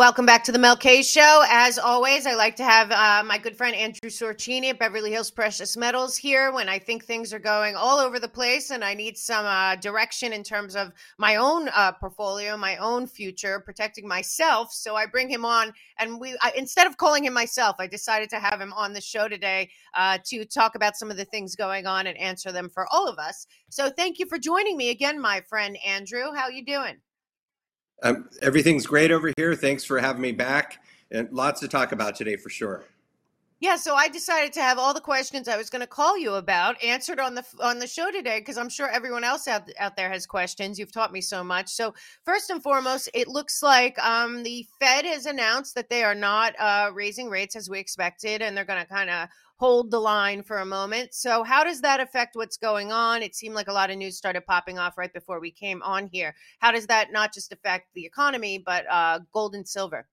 Welcome back to the Mel K Show. As always, I like to have uh, my good friend Andrew Sorchini at Beverly Hills Precious Metals here when I think things are going all over the place and I need some uh, direction in terms of my own uh, portfolio, my own future, protecting myself. So I bring him on, and we I, instead of calling him myself, I decided to have him on the show today uh, to talk about some of the things going on and answer them for all of us. So thank you for joining me again, my friend Andrew. How you doing? Um, everything's great over here. Thanks for having me back. And lots to talk about today for sure. Yeah, so I decided to have all the questions I was going to call you about answered on the on the show today because I'm sure everyone else out, out there has questions. You've taught me so much. So first and foremost, it looks like um, the Fed has announced that they are not uh, raising rates as we expected, and they're going to kind of hold the line for a moment. So how does that affect what's going on? It seemed like a lot of news started popping off right before we came on here. How does that not just affect the economy but uh, gold and silver?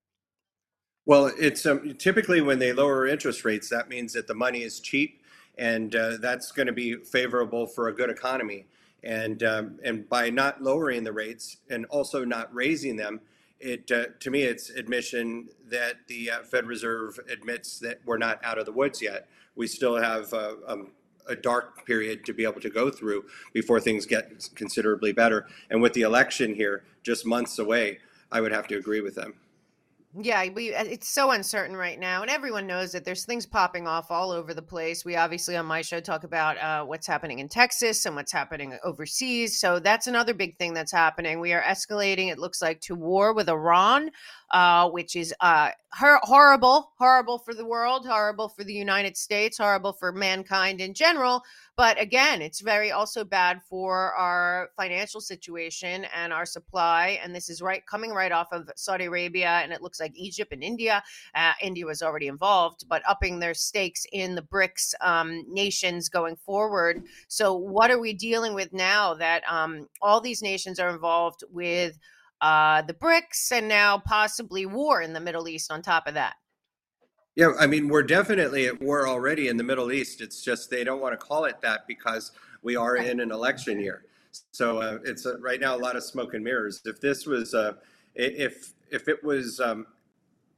Well, it's um, typically when they lower interest rates, that means that the money is cheap, and uh, that's going to be favorable for a good economy. And um, and by not lowering the rates and also not raising them, it uh, to me it's admission that the uh, Fed Reserve admits that we're not out of the woods yet. We still have uh, um, a dark period to be able to go through before things get considerably better. And with the election here just months away, I would have to agree with them. Yeah, we uh, it's so uncertain right now, and everyone knows that there's things popping off all over the place. We obviously on my show talk about uh, what's happening in Texas and what's happening overseas. So that's another big thing that's happening. We are escalating. It looks like to war with Iran, uh, which is uh, horrible, horrible for the world, horrible for the United States, horrible for mankind in general. But again, it's very also bad for our financial situation and our supply. And this is right coming right off of Saudi Arabia, and it looks like Egypt and India. Uh, India was already involved, but upping their stakes in the BRICS um, nations going forward. So, what are we dealing with now that um, all these nations are involved with? Uh, the BRICS and now possibly war in the Middle East on top of that. Yeah, I mean, we're definitely at war already in the Middle East. It's just they don't want to call it that because we are in an election year. So uh, it's uh, right now a lot of smoke and mirrors. If this was, uh, if if it was um,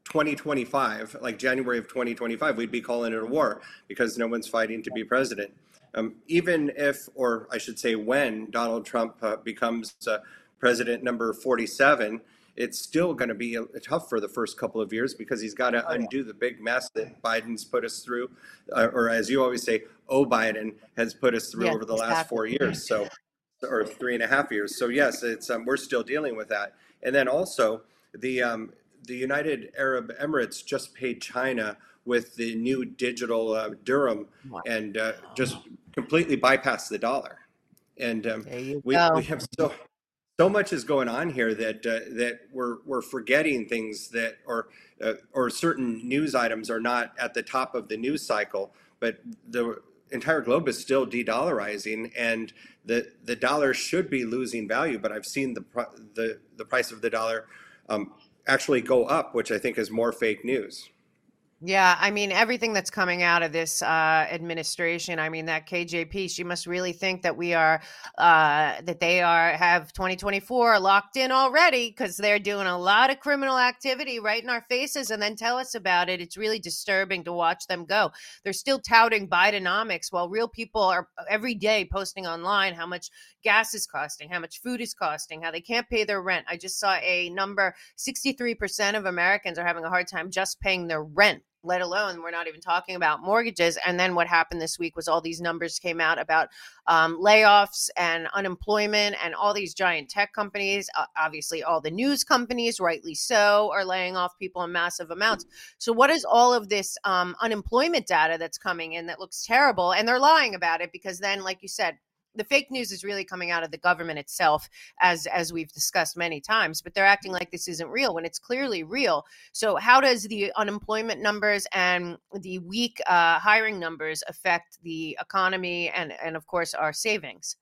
2025, like January of 2025, we'd be calling it a war because no one's fighting to be president. Um, even if, or I should say, when Donald Trump uh, becomes uh, president number 47 it's still going to be tough for the first couple of years because he's got to oh, undo the big mess that Biden's put us through, uh, or as you always say, "Oh, Biden has put us through over the exactly. last four years." So, or three and a half years. So yes, it's um, we're still dealing with that. And then also the um, the United Arab Emirates just paid China with the new digital uh, dirham wow. and uh, just completely bypassed the dollar. And um, we, we have so so much is going on here that uh, that we're we're forgetting things that or uh, or certain news items are not at the top of the news cycle, but the entire globe is still de-dollarizing, and the the dollar should be losing value. But I've seen the the the price of the dollar um, actually go up, which I think is more fake news. Yeah, I mean everything that's coming out of this uh, administration. I mean that KJP, she must really think that we are uh, that they are have 2024 locked in already because they're doing a lot of criminal activity right in our faces, and then tell us about it. It's really disturbing to watch them go. They're still touting Bidenomics while real people are every day posting online how much gas is costing, how much food is costing, how they can't pay their rent. I just saw a number: 63% of Americans are having a hard time just paying their rent let alone we're not even talking about mortgages. And then what happened this week was all these numbers came out about um, layoffs and unemployment, and all these giant tech companies, uh, obviously, all the news companies, rightly so, are laying off people in massive amounts. So, what is all of this um, unemployment data that's coming in that looks terrible? And they're lying about it because then, like you said, the fake news is really coming out of the government itself as as we've discussed many times but they're acting like this isn't real when it's clearly real. So how does the unemployment numbers and the weak uh, hiring numbers affect the economy and and of course our savings?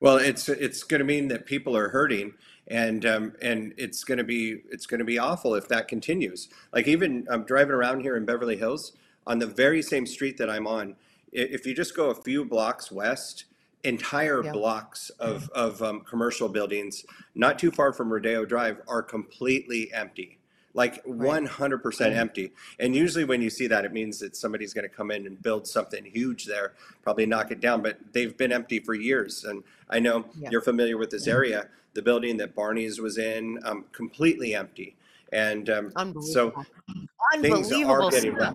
Well it's it's going to mean that people are hurting and um, and it's going to be it's going to be awful if that continues. Like even i'm driving around here in beverly hills on the very same street that i'm on if you just go a few blocks west, entire yeah. blocks of, of um, commercial buildings, not too far from Rodeo Drive, are completely empty. like 100% empty. And usually when you see that, it means that somebody's going to come in and build something huge there, probably knock it down. But they've been empty for years. And I know yeah. you're familiar with this area. The building that Barney's was in, um, completely empty. And um, so things are getting rough.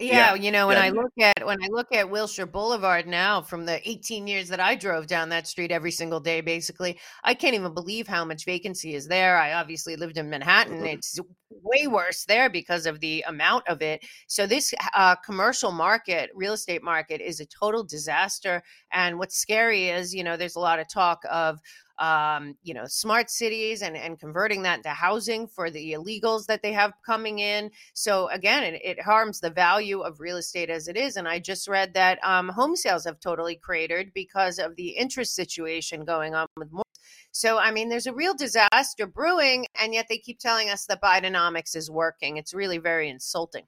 Yeah, you know, when yeah. I look at when I look at Wilshire Boulevard now from the 18 years that I drove down that street every single day basically, I can't even believe how much vacancy is there. I obviously lived in Manhattan. Mm-hmm. It's way worse there because of the amount of it. So this uh, commercial market, real estate market is a total disaster and what's scary is, you know, there's a lot of talk of um, you know, smart cities and, and converting that into housing for the illegals that they have coming in. So again, it, it harms the value of real estate as it is. And I just read that um, home sales have totally cratered because of the interest situation going on with more. So, I mean, there's a real disaster brewing, and yet they keep telling us that Bidenomics is working. It's really very insulting.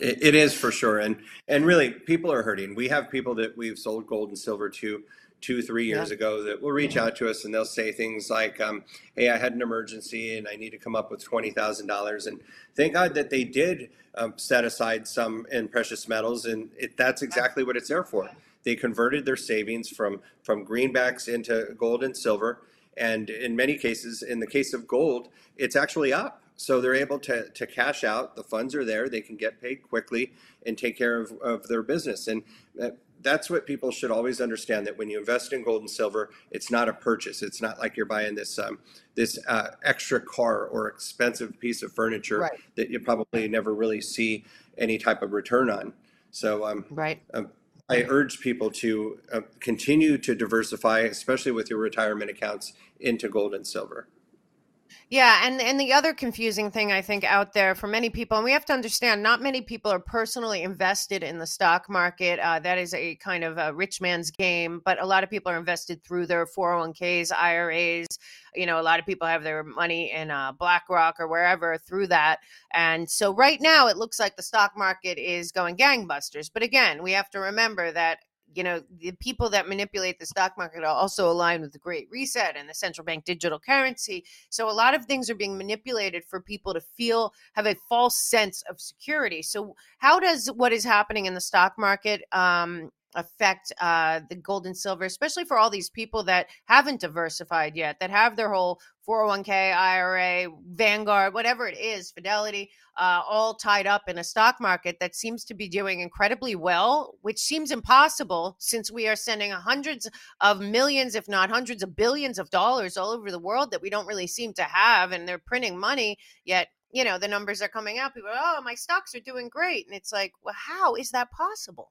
it, it is for sure, and and really, people are hurting. We have people that we've sold gold and silver to two, three years yeah. ago that will reach out to us and they'll say things like, um, "Hey, I had an emergency and I need to come up with twenty thousand dollars." And thank God that they did um, set aside some in precious metals, and it, that's exactly what it's there for. They converted their savings from from greenbacks into gold and silver, and in many cases, in the case of gold, it's actually up. So they're able to, to cash out. The funds are there. They can get paid quickly and take care of, of their business. And uh, that's what people should always understand that when you invest in gold and silver, it's not a purchase. It's not like you're buying this um, this uh, extra car or expensive piece of furniture right. that you probably never really see any type of return on. So, um, right. Um, I urge people to uh, continue to diversify, especially with your retirement accounts, into gold and silver. Yeah, and and the other confusing thing I think out there for many people, and we have to understand, not many people are personally invested in the stock market. Uh, that is a kind of a rich man's game, but a lot of people are invested through their 401ks, IRAs. You know, a lot of people have their money in uh, BlackRock or wherever through that. And so right now, it looks like the stock market is going gangbusters. But again, we have to remember that you know the people that manipulate the stock market are also aligned with the great reset and the central bank digital currency. So a lot of things are being manipulated for people to feel have a false sense of security. So how does what is happening in the stock market um, affect uh, the gold and silver, especially for all these people that haven't diversified yet, that have their whole 401k, IRA, Vanguard, whatever it is, Fidelity, uh, all tied up in a stock market that seems to be doing incredibly well, which seems impossible since we are sending hundreds of millions, if not hundreds of billions of dollars all over the world that we don't really seem to have. And they're printing money, yet you know the numbers are coming out people are, oh my stocks are doing great and it's like well how is that possible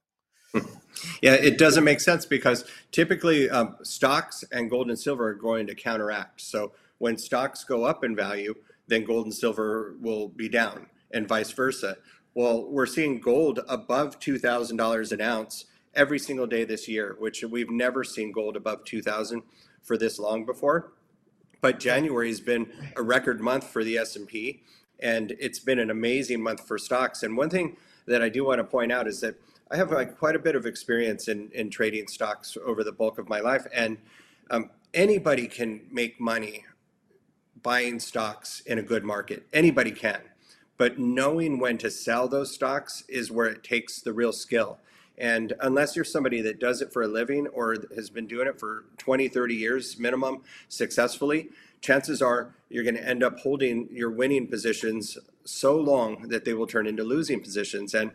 yeah, it doesn't make sense because typically um, stocks and gold and silver are going to counteract. So when stocks go up in value, then gold and silver will be down, and vice versa. Well, we're seeing gold above $2,000 an ounce every single day this year, which we've never seen gold above 2000 for this long before. But January has been a record month for the S&P and it's been an amazing month for stocks. And one thing that I do want to point out is that I have like quite a bit of experience in, in trading stocks over the bulk of my life, and um, anybody can make money buying stocks in a good market. Anybody can, but knowing when to sell those stocks is where it takes the real skill. And unless you're somebody that does it for a living or has been doing it for 20, 30 years minimum successfully, chances are you're going to end up holding your winning positions so long that they will turn into losing positions. And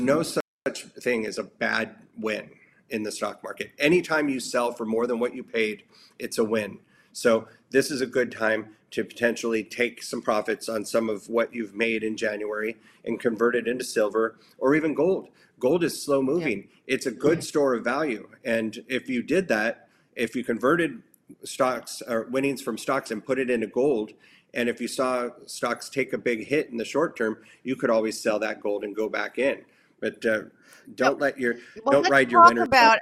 no such thing as a bad win in the stock market. Anytime you sell for more than what you paid, it's a win. So this is a good time to potentially take some profits on some of what you've made in January and convert it into silver or even gold. Gold is slow moving. Yeah. It's a good store of value. And if you did that, if you converted stocks or winnings from stocks and put it into gold, and if you saw stocks take a big hit in the short term, you could always sell that gold and go back in. But uh, don't let your well, don't ride your winner. About,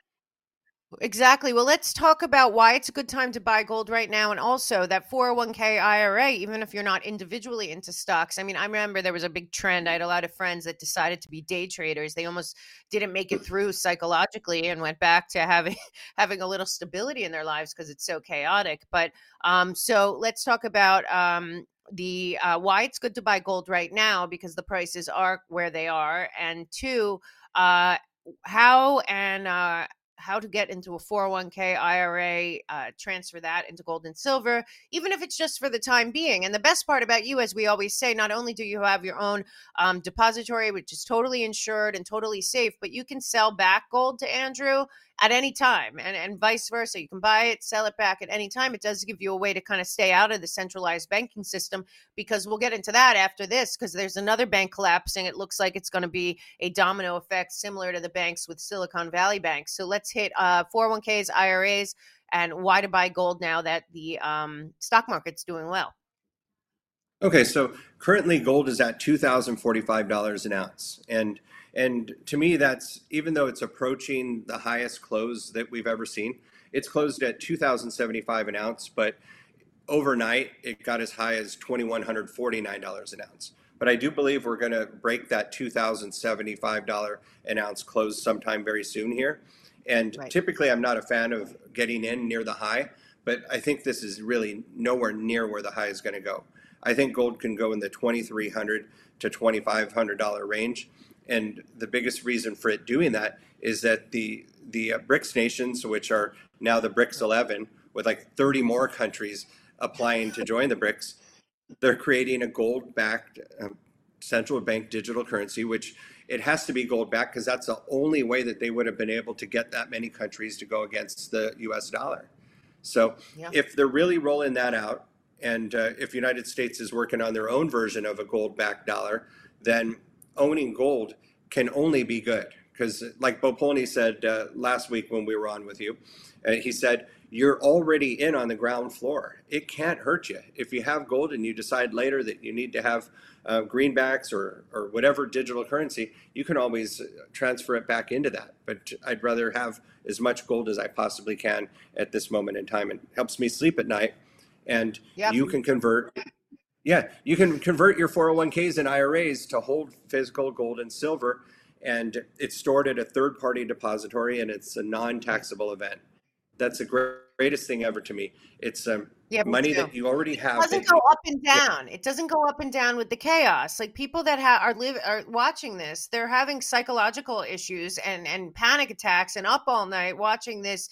exactly. Well, let's talk about why it's a good time to buy gold right now, and also that 401k IRA. Even if you're not individually into stocks, I mean, I remember there was a big trend. I had a lot of friends that decided to be day traders. They almost didn't make it through psychologically and went back to having having a little stability in their lives because it's so chaotic. But um, so let's talk about um, the uh, why it's good to buy gold right now because the prices are where they are, and two, uh, how and uh, how to get into a 401k IRA, uh, transfer that into gold and silver, even if it's just for the time being. And the best part about you, as we always say, not only do you have your own um, depository, which is totally insured and totally safe, but you can sell back gold to Andrew at any time and, and vice versa. You can buy it, sell it back at any time. It does give you a way to kind of stay out of the centralized banking system because we'll get into that after this because there's another bank collapsing. It looks like it's going to be a domino effect similar to the banks with Silicon Valley Bank. So let's hit uh, 401ks, IRAs, and why to buy gold now that the um, stock market's doing well. Okay, so currently gold is at $2,045 an ounce. And and to me, that's even though it's approaching the highest close that we've ever seen, it's closed at 2,075 an ounce, but overnight it got as high as $2,149 an ounce. But I do believe we're going to break that $2,075 an ounce close sometime very soon here. And right. typically, I'm not a fan of getting in near the high, but I think this is really nowhere near where the high is going to go. I think gold can go in the 2,300 to 2,500 dollar range, and the biggest reason for it doing that is that the the uh, BRICS nations, which are now the BRICS 11, with like 30 more countries applying to join the BRICS, they're creating a gold-backed uh, central bank digital currency, which it has to be gold-backed because that's the only way that they would have been able to get that many countries to go against the U.S. dollar. So yeah. if they're really rolling that out, and uh, if United States is working on their own version of a gold-backed dollar, then owning gold can only be good because like Bo Polney said uh, last week when we were on with you, uh, he said you're already in on the ground floor. It can't hurt you if you have gold and you decide later that you need to have uh, greenbacks or or whatever digital currency. You can always transfer it back into that. But I'd rather have as much gold as I possibly can at this moment in time. It helps me sleep at night, and yep. you can convert yeah, you can convert your 401ks and IRAs to hold physical gold and silver, and it's stored at a third party depository and it's a non taxable event. That's the greatest thing ever to me. It's um, yeah, money that you already have. It doesn't go up and down. Yeah. It doesn't go up and down with the chaos. Like people that ha- are live are watching this, they're having psychological issues and and panic attacks and up all night watching this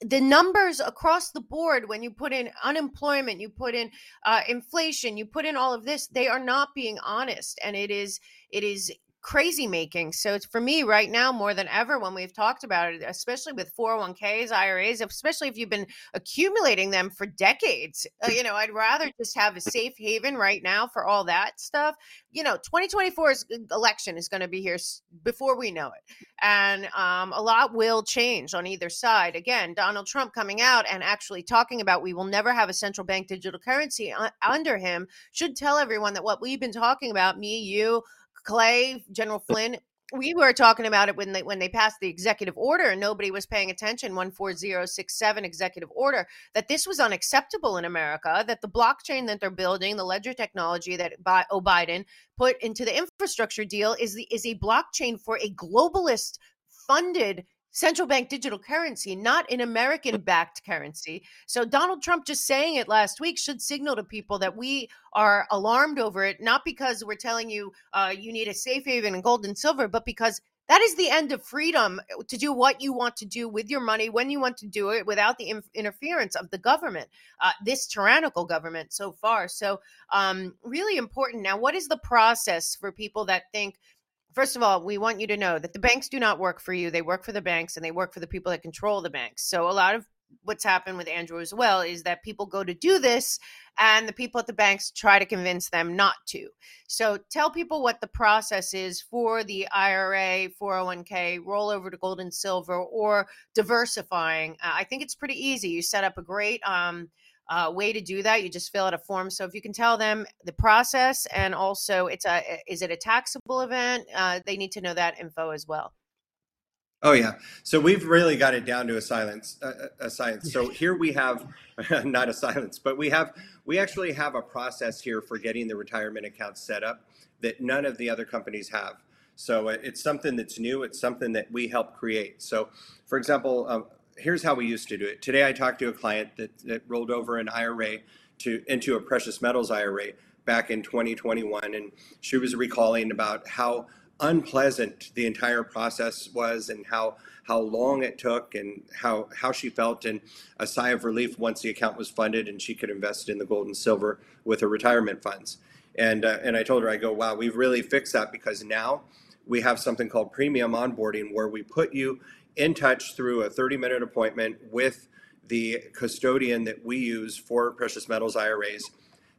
the numbers across the board when you put in unemployment you put in uh, inflation you put in all of this they are not being honest and it is it is crazy making. So it's for me right now more than ever when we've talked about it, especially with 401ks, IRAs, especially if you've been accumulating them for decades. Uh, you know, I'd rather just have a safe haven right now for all that stuff. You know, 2024's uh, election is going to be here before we know it. And um, a lot will change on either side. Again, Donald Trump coming out and actually talking about we will never have a central bank digital currency under him should tell everyone that what we've been talking about, me, you, Clay, General Flynn, we were talking about it when they when they passed the executive order and nobody was paying attention 14067 executive order that this was unacceptable in america that the blockchain that they're building the ledger technology that biden put into the infrastructure deal is the is a blockchain for a globalist funded central bank digital currency, not an American backed currency. So Donald Trump just saying it last week should signal to people that we are alarmed over it, not because we're telling you uh, you need a safe haven in gold and silver, but because that is the end of freedom uh, to do what you want to do with your money when you want to do it without the interference of the government, uh, this tyrannical government so far. So, um, really important. Now, what is the process for people that think, First of all, we want you to know that the banks do not work for you. They work for the banks and they work for the people that control the banks. So a lot of what's happened with Andrew as well is that people go to do this and the people at the banks try to convince them not to. So tell people what the process is for the IRA, 401k, rollover to gold and silver, or diversifying. Uh, I think it's pretty easy. You set up a great um, uh, way to do that. You just fill out a form. So if you can tell them the process and also it's a is it a taxable event? Uh, they need to know that info as well. Oh yeah. So we've really got it down to a silence, a, a science. So here we have not a silence, but we have we actually have a process here for getting the retirement account set up that none of the other companies have. So uh, it's something that's new. It's something that we help create. So, for example, um, here's how we used to do it. Today, I talked to a client that, that rolled over an IRA to into a precious metals IRA back in 2021, and she was recalling about how unpleasant the entire process was and how how long it took and how how she felt and a sigh of relief once the account was funded and she could invest in the gold and silver with her retirement funds. And uh, and I told her I go, wow, we've really fixed that because now we have something called premium onboarding where we put you in touch through a 30 minute appointment with the custodian that we use for precious metals IRAs.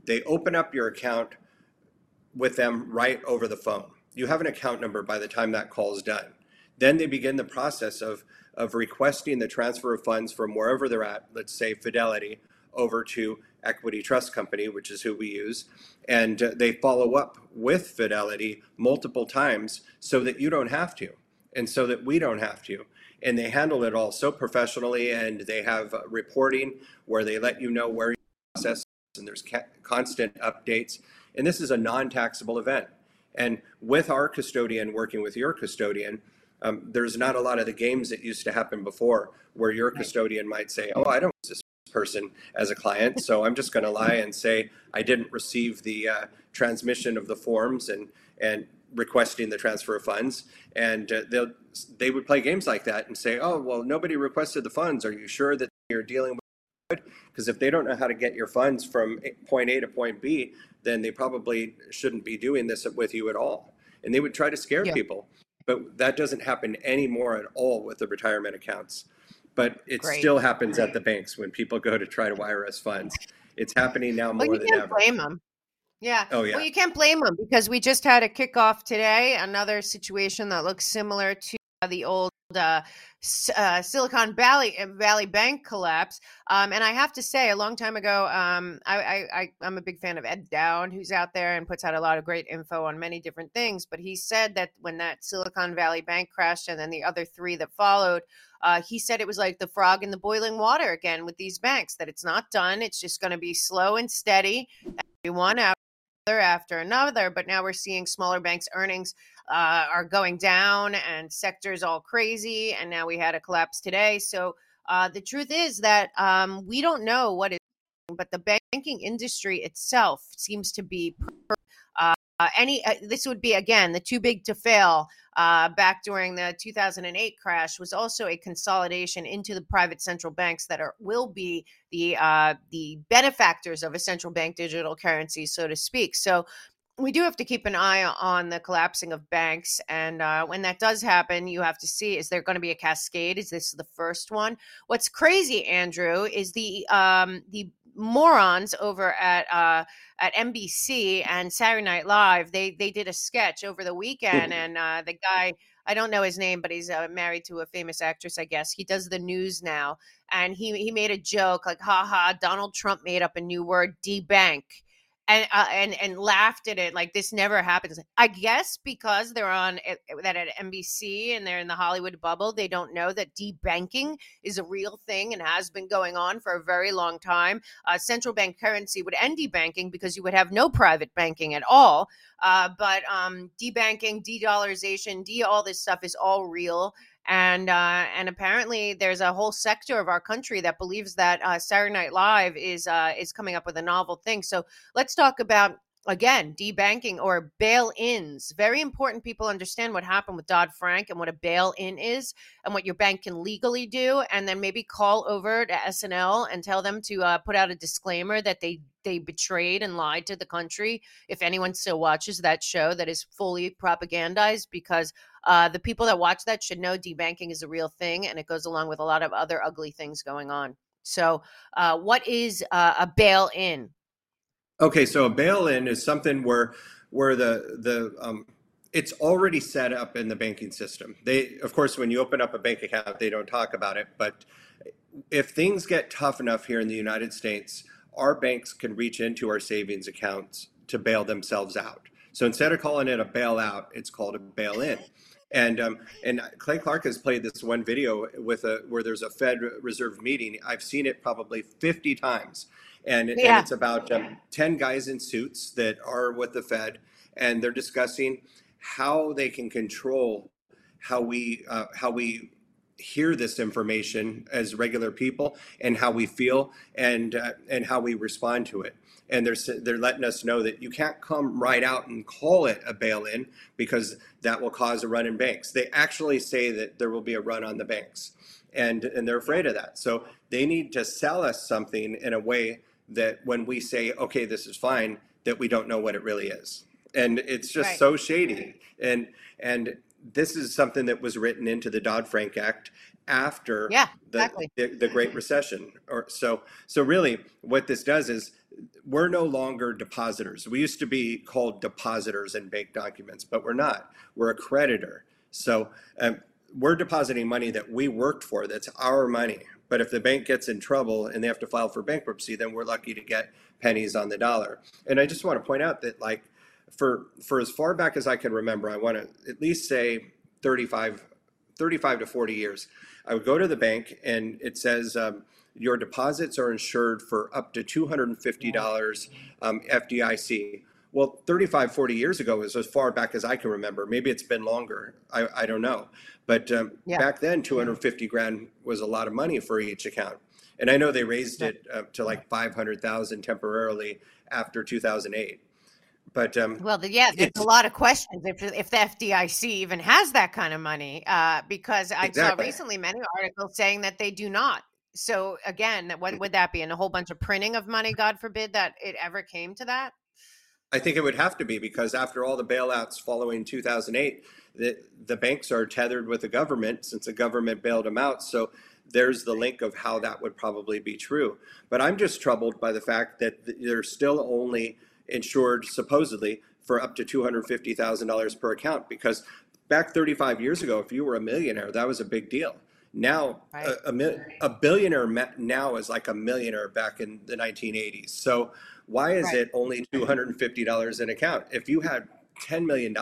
They open up your account with them right over the phone. You have an account number by the time that call is done. Then they begin the process of, of requesting the transfer of funds from wherever they're at, let's say Fidelity, over to Equity Trust Company, which is who we use. And uh, they follow up with Fidelity multiple times so that you don't have to and so that we don't have to. And they handle it all so professionally and they have reporting where they let you know where you process and there's ca- constant updates. And this is a non taxable event. And with our custodian working with your custodian, um, there's not a lot of the games that used to happen before where your custodian might say, Oh, I don't this person as a client, so I'm just going to lie and say I didn't receive the uh, transmission of the forms and, and requesting the transfer of funds. And uh, they'll, they would play games like that and say, Oh, well, nobody requested the funds. Are you sure that you're dealing with because if they don't know how to get your funds from point A to point B, then they probably shouldn't be doing this with you at all. And they would try to scare yeah. people. But that doesn't happen anymore at all with the retirement accounts. But it Great. still happens Great. at the banks when people go to try to wire us funds. It's happening now more well, you than ever. Blame them. Yeah. Oh, yeah. Well, you can't blame them because we just had a kickoff today, another situation that looks similar to the old uh, uh, Silicon Valley uh, Valley Bank collapse. Um, and I have to say, a long time ago, um, I, I, am a big fan of Ed Dowd, who's out there and puts out a lot of great info on many different things. But he said that when that Silicon Valley Bank crashed, and then the other three that followed, uh, he said it was like the frog in the boiling water again with these banks. That it's not done. It's just going to be slow and steady. One after another. But now we're seeing smaller banks' earnings uh, are going down and sectors all crazy. And now we had a collapse today. So uh, the truth is that um, we don't know what is, but the banking industry itself seems to be. Per- uh, any uh, this would be again the too big to fail uh, back during the 2008 crash was also a consolidation into the private central banks that are will be the uh, the benefactors of a central bank digital currency so to speak so we do have to keep an eye on the collapsing of banks. And uh, when that does happen, you have to see is there going to be a cascade? Is this the first one? What's crazy, Andrew, is the um, the morons over at uh, at NBC and Saturday Night Live. They they did a sketch over the weekend, and uh, the guy. I don't know his name, but he's uh, married to a famous actress, I guess. He does the news now, and he he made a joke like, "Ha ha! Donald Trump made up a new word, debank." And uh, and and laughed at it like this never happens. I guess because they're on that at NBC and they're in the Hollywood bubble, they don't know that debanking is a real thing and has been going on for a very long time. Uh, central bank currency would end debanking because you would have no private banking at all. Uh, but um, debanking, de-dollarization, de all this stuff is all real and uh, and apparently there's a whole sector of our country that believes that uh, Saturday Night Live is uh, is coming up with a novel thing. So let's talk about again debanking or bail-ins. Very important. People understand what happened with Dodd Frank and what a bail-in is, and what your bank can legally do, and then maybe call over to SNL and tell them to uh, put out a disclaimer that they they betrayed and lied to the country. If anyone still watches that show, that is fully propagandized because uh, the people that watch that should know debanking is a real thing and it goes along with a lot of other ugly things going on. So, uh, what is uh, a bail in? Okay, so a bail in is something where where the the um, it's already set up in the banking system. They, of course, when you open up a bank account, they don't talk about it. But if things get tough enough here in the United States, our banks can reach into our savings accounts to bail themselves out. So instead of calling it a bailout, it's called a bail in. And um, and Clay Clark has played this one video with a where there's a Fed Reserve meeting. I've seen it probably 50 times, and, yeah. and it's about um, 10 guys in suits that are with the Fed, and they're discussing how they can control how we uh, how we hear this information as regular people and how we feel and uh, and how we respond to it and they're they're letting us know that you can't come right out and call it a bail-in because that will cause a run in banks. They actually say that there will be a run on the banks, and and they're afraid of that. So they need to sell us something in a way that when we say, okay, this is fine, that we don't know what it really is, and it's just right. so shady. And and this is something that was written into the Dodd Frank Act after yeah, the, exactly. the, the Great Recession. Or so so really, what this does is we're no longer depositors. We used to be called depositors in bank documents, but we're not. We're a creditor. So um, we're depositing money that we worked for, that's our money. But if the bank gets in trouble and they have to file for bankruptcy, then we're lucky to get pennies on the dollar. And I just want to point out that, like, for for as far back as I can remember, I want to at least say 35, 35 to 40 years. I would go to the bank and it says, um, your deposits are insured for up to $250 um, FDIC. Well, 35, 40 years ago is as far back as I can remember. Maybe it's been longer. I, I don't know. But um, yeah. back then, 250 grand was a lot of money for each account. And I know they raised it uh, to like 500,000 temporarily after 2008. But um, well, yeah, there's a lot of questions if if the FDIC even has that kind of money, uh, because I exactly. saw recently many articles saying that they do not so again, what mm. would that be? And a whole bunch of printing of money, God forbid that it ever came to that? I think it would have to be because after all the bailouts following 2008, the, the banks are tethered with the government since the government bailed them out. So there's the link of how that would probably be true. But I'm just troubled by the fact that they're still only insured supposedly for up to $250,000 per account because back 35 years ago, if you were a millionaire, that was a big deal. Now, right. a, a, a, billionaire now is like a millionaire back in the 1980s. So, why is right. it only $250 an account? If you had $10 million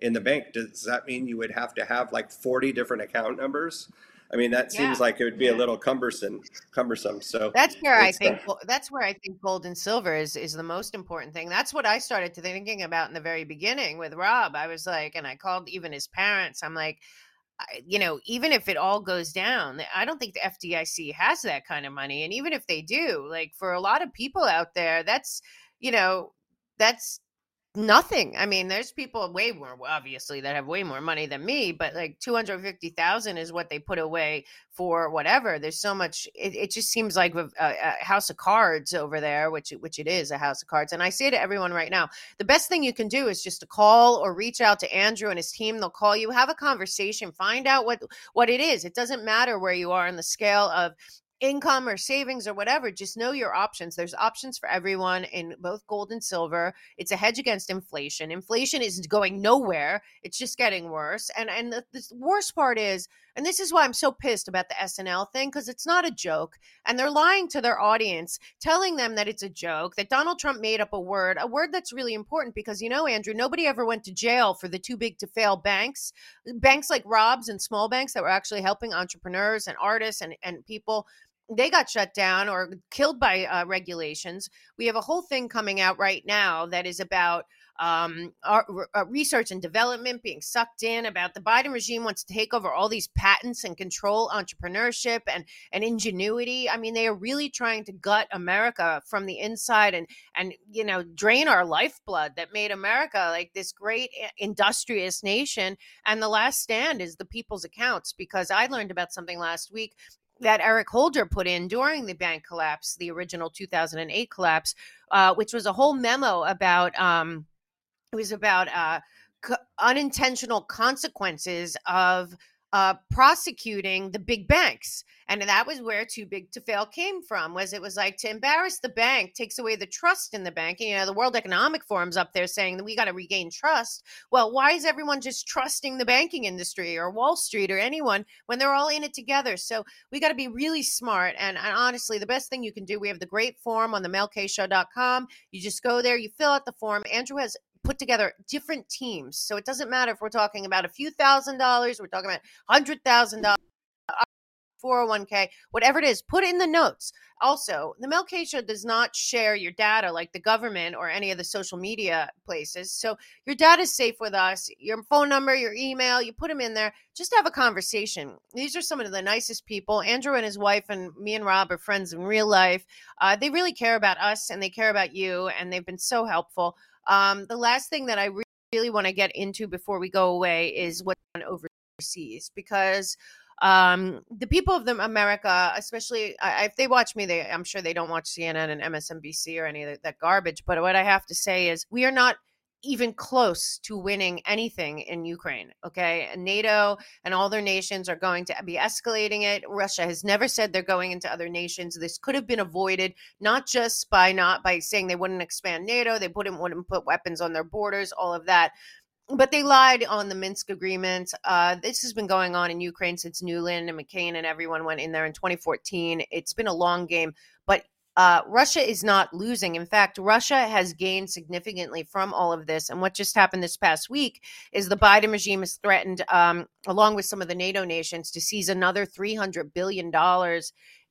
in the bank, does that mean you would have to have like 40 different account numbers? I mean, that seems yeah. like it would be yeah. a little cumbersome. Cumbersome. So that's where I think uh, that's where I think gold and silver is is the most important thing. That's what I started to thinking about in the very beginning with Rob. I was like, and I called even his parents. I'm like, you know, even if it all goes down, I don't think the FDIC has that kind of money. And even if they do, like for a lot of people out there, that's, you know, that's nothing. I mean, there's people way more obviously that have way more money than me, but like 250,000 is what they put away for whatever. There's so much it, it just seems like uh, a, a, house of cards over there, which which it is a house of cards. And I say to everyone right now, the best thing you can do is just to call or reach out to Andrew and his team. They'll call you, have a conversation, find out what what it is. It doesn't matter where you are in the scale of income or savings or whatever, just know your options. There's options for everyone in both gold and silver. It's a hedge against inflation. Inflation is going nowhere. It's just getting worse. And and the, the worst part is, and this is why I'm so pissed about the SNL thing because it's not a joke, and they're lying to their audience, telling them that it's a joke. That Donald Trump made up a word, a word that's really important because you know, Andrew, nobody ever went to jail for the too big to fail banks, banks like Rob's and small banks that were actually helping entrepreneurs and artists and and people they got shut down or killed by uh, regulations. We have a whole thing coming out right now that is about um, our, uh, research and development being sucked in. About the Biden regime wants to take over all these patents and control entrepreneurship and and ingenuity. I mean, they are really trying to gut America from the inside and and you know drain our lifeblood that made America like this great eh, industrious nation. And the last stand is the people's accounts because I learned about something last week that Eric Holder put in during the bank collapse, the original 2008 collapse, uh, which was a whole memo about um, it was about uh, co- unintentional consequences of uh, prosecuting the big banks. And that was where too big to fail came from was it was like to embarrass the bank takes away the trust in the bank. And, you know, the World Economic Forum's up there saying that we got to regain trust. Well, why is everyone just trusting the banking industry or Wall Street or anyone when they're all in it together? So we got to be really smart. And, and, honestly, the best thing you can do, we have the great form on the melkshow.com. You just go there, you fill out the form. Andrew has put together different teams. So it doesn't matter if we're talking about a few thousand dollars, we're talking about hundred thousand dollars 401k, whatever it is, put it in the notes. Also, the Mel K Show does not share your data like the government or any of the social media places. So your data is safe with us. Your phone number, your email, you put them in there. Just have a conversation. These are some of the nicest people. Andrew and his wife and me and Rob are friends in real life. Uh, they really care about us and they care about you, and they've been so helpful. Um, the last thing that I really, really want to get into before we go away is what's on overseas because um, the people of the America, especially uh, if they watch me, they I'm sure they don't watch CNN and MSNBC or any of that garbage. But what I have to say is, we are not even close to winning anything in Ukraine. Okay. And NATO and all their nations are going to be escalating it. Russia has never said they're going into other nations. This could have been avoided, not just by not by saying they wouldn't expand NATO, they wouldn't wouldn't put weapons on their borders, all of that but they lied on the Minsk agreement. Uh, this has been going on in Ukraine since Nuland and McCain and everyone went in there in 2014. It's been a long game, but uh, Russia is not losing. In fact, Russia has gained significantly from all of this. And what just happened this past week is the Biden regime has threatened, um, along with some of the NATO nations, to seize another $300 billion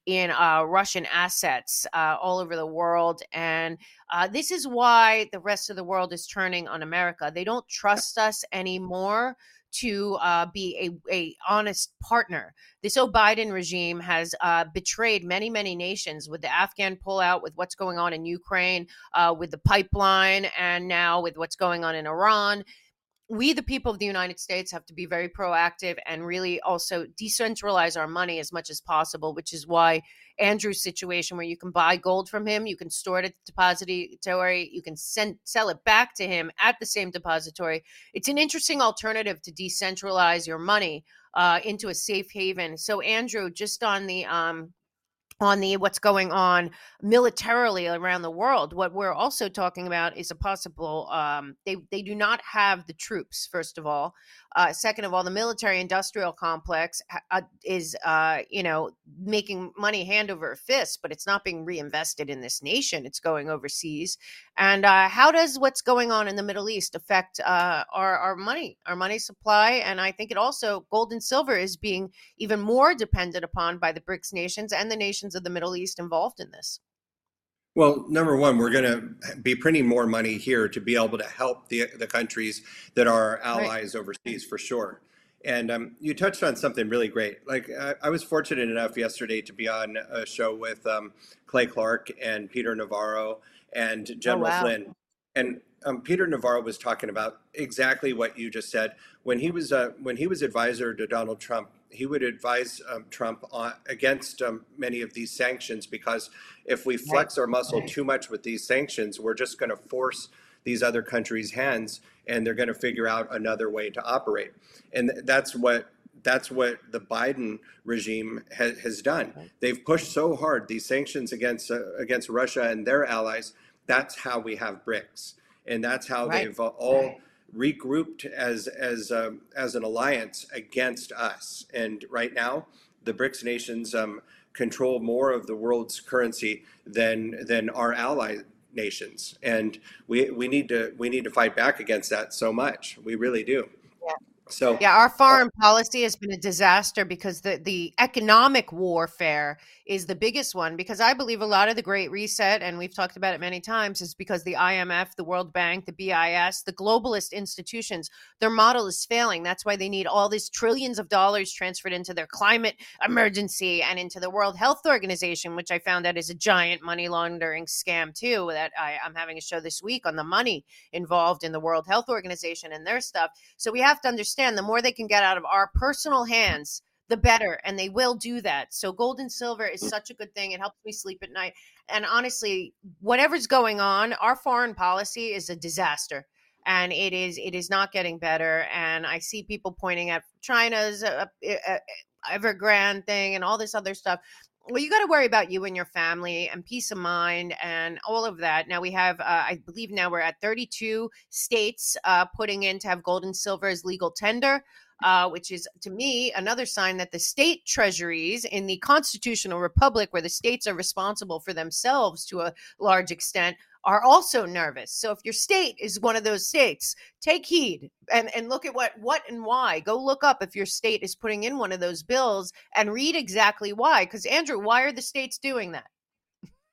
in uh, Russian assets uh, all over the world. And uh, this is why the rest of the world is turning on America. They don't trust us anymore to uh, be a, a honest partner. This Biden regime has uh, betrayed many, many nations with the Afghan pullout, with what's going on in Ukraine, uh, with the pipeline, and now with what's going on in Iran we, the people of the United States, have to be very proactive and really also decentralize our money as much as possible, which is why Andrew's situation, where you can buy gold from him, you can store it at the depository, you can send sell it back to him at the same depository. It's an interesting alternative to decentralize your money uh, into a safe haven. So, Andrew, just on the um, on the what's going on militarily around the world. What we're also talking about is a possible. Um, they they do not have the troops. First of all, uh, second of all, the military-industrial complex uh, is uh, you know making money hand over fist, but it's not being reinvested in this nation. It's going overseas. And uh, how does what's going on in the Middle East affect uh, our our money, our money supply? And I think it also gold and silver is being even more dependent upon by the BRICS nations and the nations nations of the Middle East involved in this? Well, number one, we're going to be printing more money here to be able to help the, the countries that are allies right. overseas for sure. And um, you touched on something really great. Like I, I, was fortunate enough yesterday to be on a show with um, Clay Clark and Peter Navarro and oh, General oh, wow. Flynn. And um, Peter Navarro was talking about exactly what you just said when he was uh, when he was advisor to Donald Trump he would advise um, Trump on, against um, many of these sanctions because if we flex our muscle too much with these sanctions, we're just going to force these other countries' hands, and they're going to figure out another way to operate. And that's what that's what the Biden regime ha- has done. They've pushed so hard these sanctions against uh, against Russia and their allies. That's how we have BRICS, and that's how right. they've uh, all regrouped as as um, as an alliance against us. And right now, the BRICS nations um, control more of the world's currency than than our ally nations, and we we need to we need to fight back against that so much. We really do. So yeah, our uh foreign policy has been a disaster because the the economic warfare is the biggest one. Because I believe a lot of the Great Reset, and we've talked about it many times, is because the IMF, the World Bank, the BIS, the globalist institutions, their model is failing. That's why they need all these trillions of dollars transferred into their climate emergency and into the World Health Organization, which I found out is a giant money laundering scam too. That I, I'm having a show this week on the money involved in the World Health Organization and their stuff. So we have to understand understand the more they can get out of our personal hands, the better. And they will do that. So gold and silver is such a good thing. It helps me sleep at night. And honestly, whatever's going on, our foreign policy is a disaster. And it is it is not getting better. And I see people pointing at China's uh, uh, uh Evergrande thing and all this other stuff well you got to worry about you and your family and peace of mind and all of that. Now we have uh, i believe now we're at 32 states uh, putting in to have gold and silver as legal tender uh, which is to me another sign that the state treasuries in the constitutional republic where the states are responsible for themselves to a large extent are also nervous. So if your state is one of those states, take heed and, and look at what what and why. Go look up if your state is putting in one of those bills and read exactly why. Because Andrew, why are the states doing that?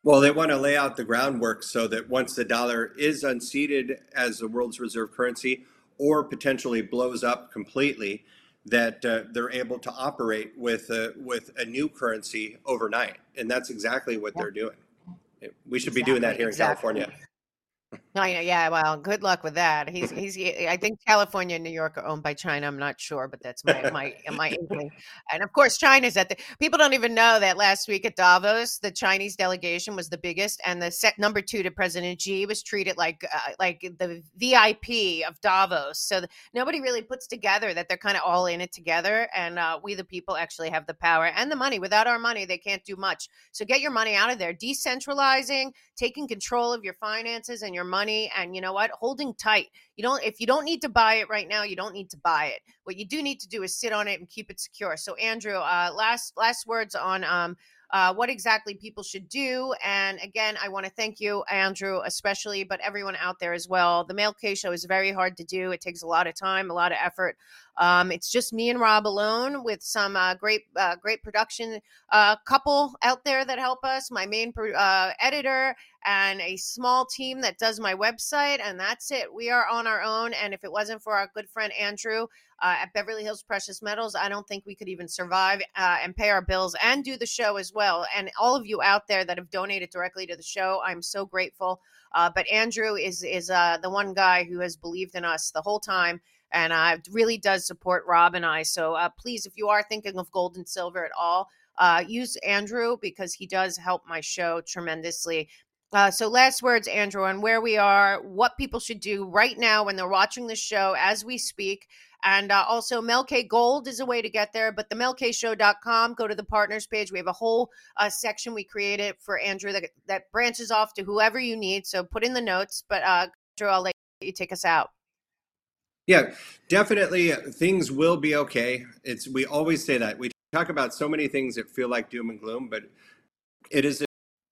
Well, they want to lay out the groundwork so that once the dollar is unseated as the world's reserve currency or potentially blows up completely, that uh, they're able to operate with a, with a new currency overnight, and that's exactly what yeah. they're doing. We should exactly, be doing that here exactly. in California. Yeah. Well, good luck with that. He's he's. I think California and New York are owned by China. I'm not sure, but that's my my my inkling. And of course, China's at the. People don't even know that last week at Davos, the Chinese delegation was the biggest, and the set number two to President Xi was treated like uh, like the VIP of Davos. So the, nobody really puts together that they're kind of all in it together, and uh, we the people actually have the power and the money. Without our money, they can't do much. So get your money out of there. Decentralizing, taking control of your finances and your your money and you know what holding tight you don't if you don't need to buy it right now you don't need to buy it what you do need to do is sit on it and keep it secure so andrew uh, last last words on um, uh, what exactly people should do. And again, I want to thank you, Andrew, especially, but everyone out there as well. The Mel K Show is very hard to do. It takes a lot of time, a lot of effort. Um, it's just me and Rob alone with some uh, great, uh, great production uh, couple out there that help us. My main uh, editor and a small team that does my website, and that's it. We are on our own. And if it wasn't for our good friend Andrew, uh, at Beverly Hills Precious Metals. I don't think we could even survive uh, and pay our bills and do the show as well. And all of you out there that have donated directly to the show, I'm so grateful. But Andrew is is the one guy who has believed in us the whole time and uh, really does support Rob and I. So uh, please, if you are thinking of gold and silver at all, uh, use Andrew because he does help my show tremendously. Uh, so, last words, Andrew, on where we are, what people should do right now when they're watching the show as we speak and uh, also, Mel K Gold is a way to get there, but the melkshow.com, go to the partners page. We have a whole uh, section we created for Andrew that, that branches off to whoever you need. So put in the notes, but uh, Andrew, I'll let you take us out. Yeah, definitely uh, things will be okay. It's we always say that. We talk about so many things that feel like doom and gloom, but it is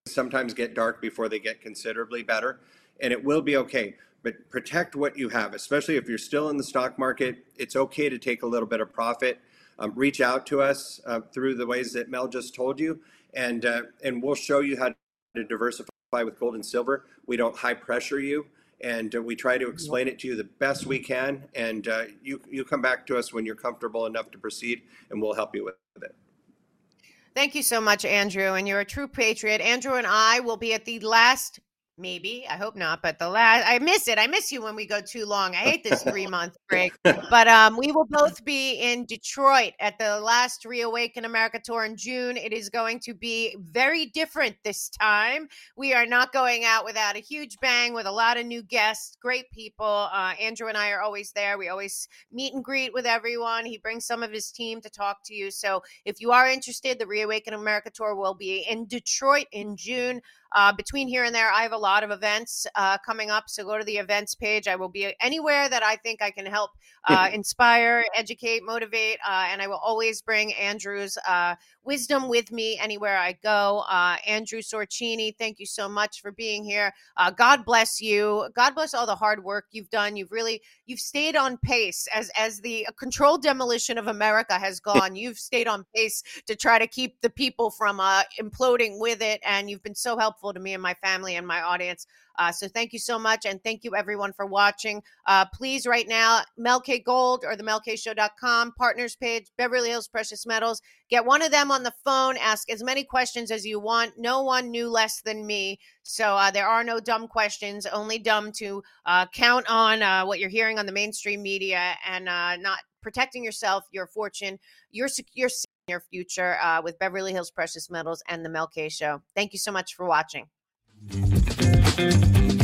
sometimes get dark before they get considerably better, and it will be okay but protect what you have, especially if you're still in the stock market. It's okay to take a little bit of profit. Um, reach out to us uh, through the ways that Mel just told you, and uh, and we'll show you how to diversify with gold and silver. We don't high pressure you, and uh, we try to explain it to you the best we can. And uh, you you come back to us when you're comfortable enough to proceed, and we'll help you with it. Thank you so much, Andrew. And you're a true patriot. Andrew and I will be at the last Maybe. I hope not. But the last, I miss it. I miss you when we go too long. I hate this three month break. But um, we will both be in Detroit at the last Reawaken America tour in June. It is going to be very different this time. We are not going out without a huge bang with a lot of new guests, great people. Uh, Andrew and I are always there. We always meet and greet with everyone. He brings some of his team to talk to you. So if you are interested, the Reawaken America tour will be in Detroit in June. Uh, between here and there, I have a lot of events uh, coming up. So go to the events page. I will be anywhere that I think I can help uh, inspire, educate, motivate. Uh, and I will always bring Andrew's uh, wisdom with me anywhere I go. Uh, Andrew Sorchini, thank you so much for being here. Uh, God bless you. God bless all the hard work you've done. You've really you've stayed on pace as as the uh, controlled demolition of America has gone. You've stayed on pace to try to keep the people from uh, imploding with it, and you've been so helpful to me and my family and my audience. Uh, so thank you so much. And thank you everyone for watching. Uh, please, right now, Mel K Gold or the melkshow.com partners page, Beverly Hills Precious Metals. Get one of them on the phone. Ask as many questions as you want. No one knew less than me. So uh, there are no dumb questions, only dumb to uh, count on uh, what you're hearing on the mainstream media and uh, not protecting yourself, your fortune, your, your your future uh, with Beverly Hills Precious Metals and the Mel K Show. Thank you so much for watching. Thank you.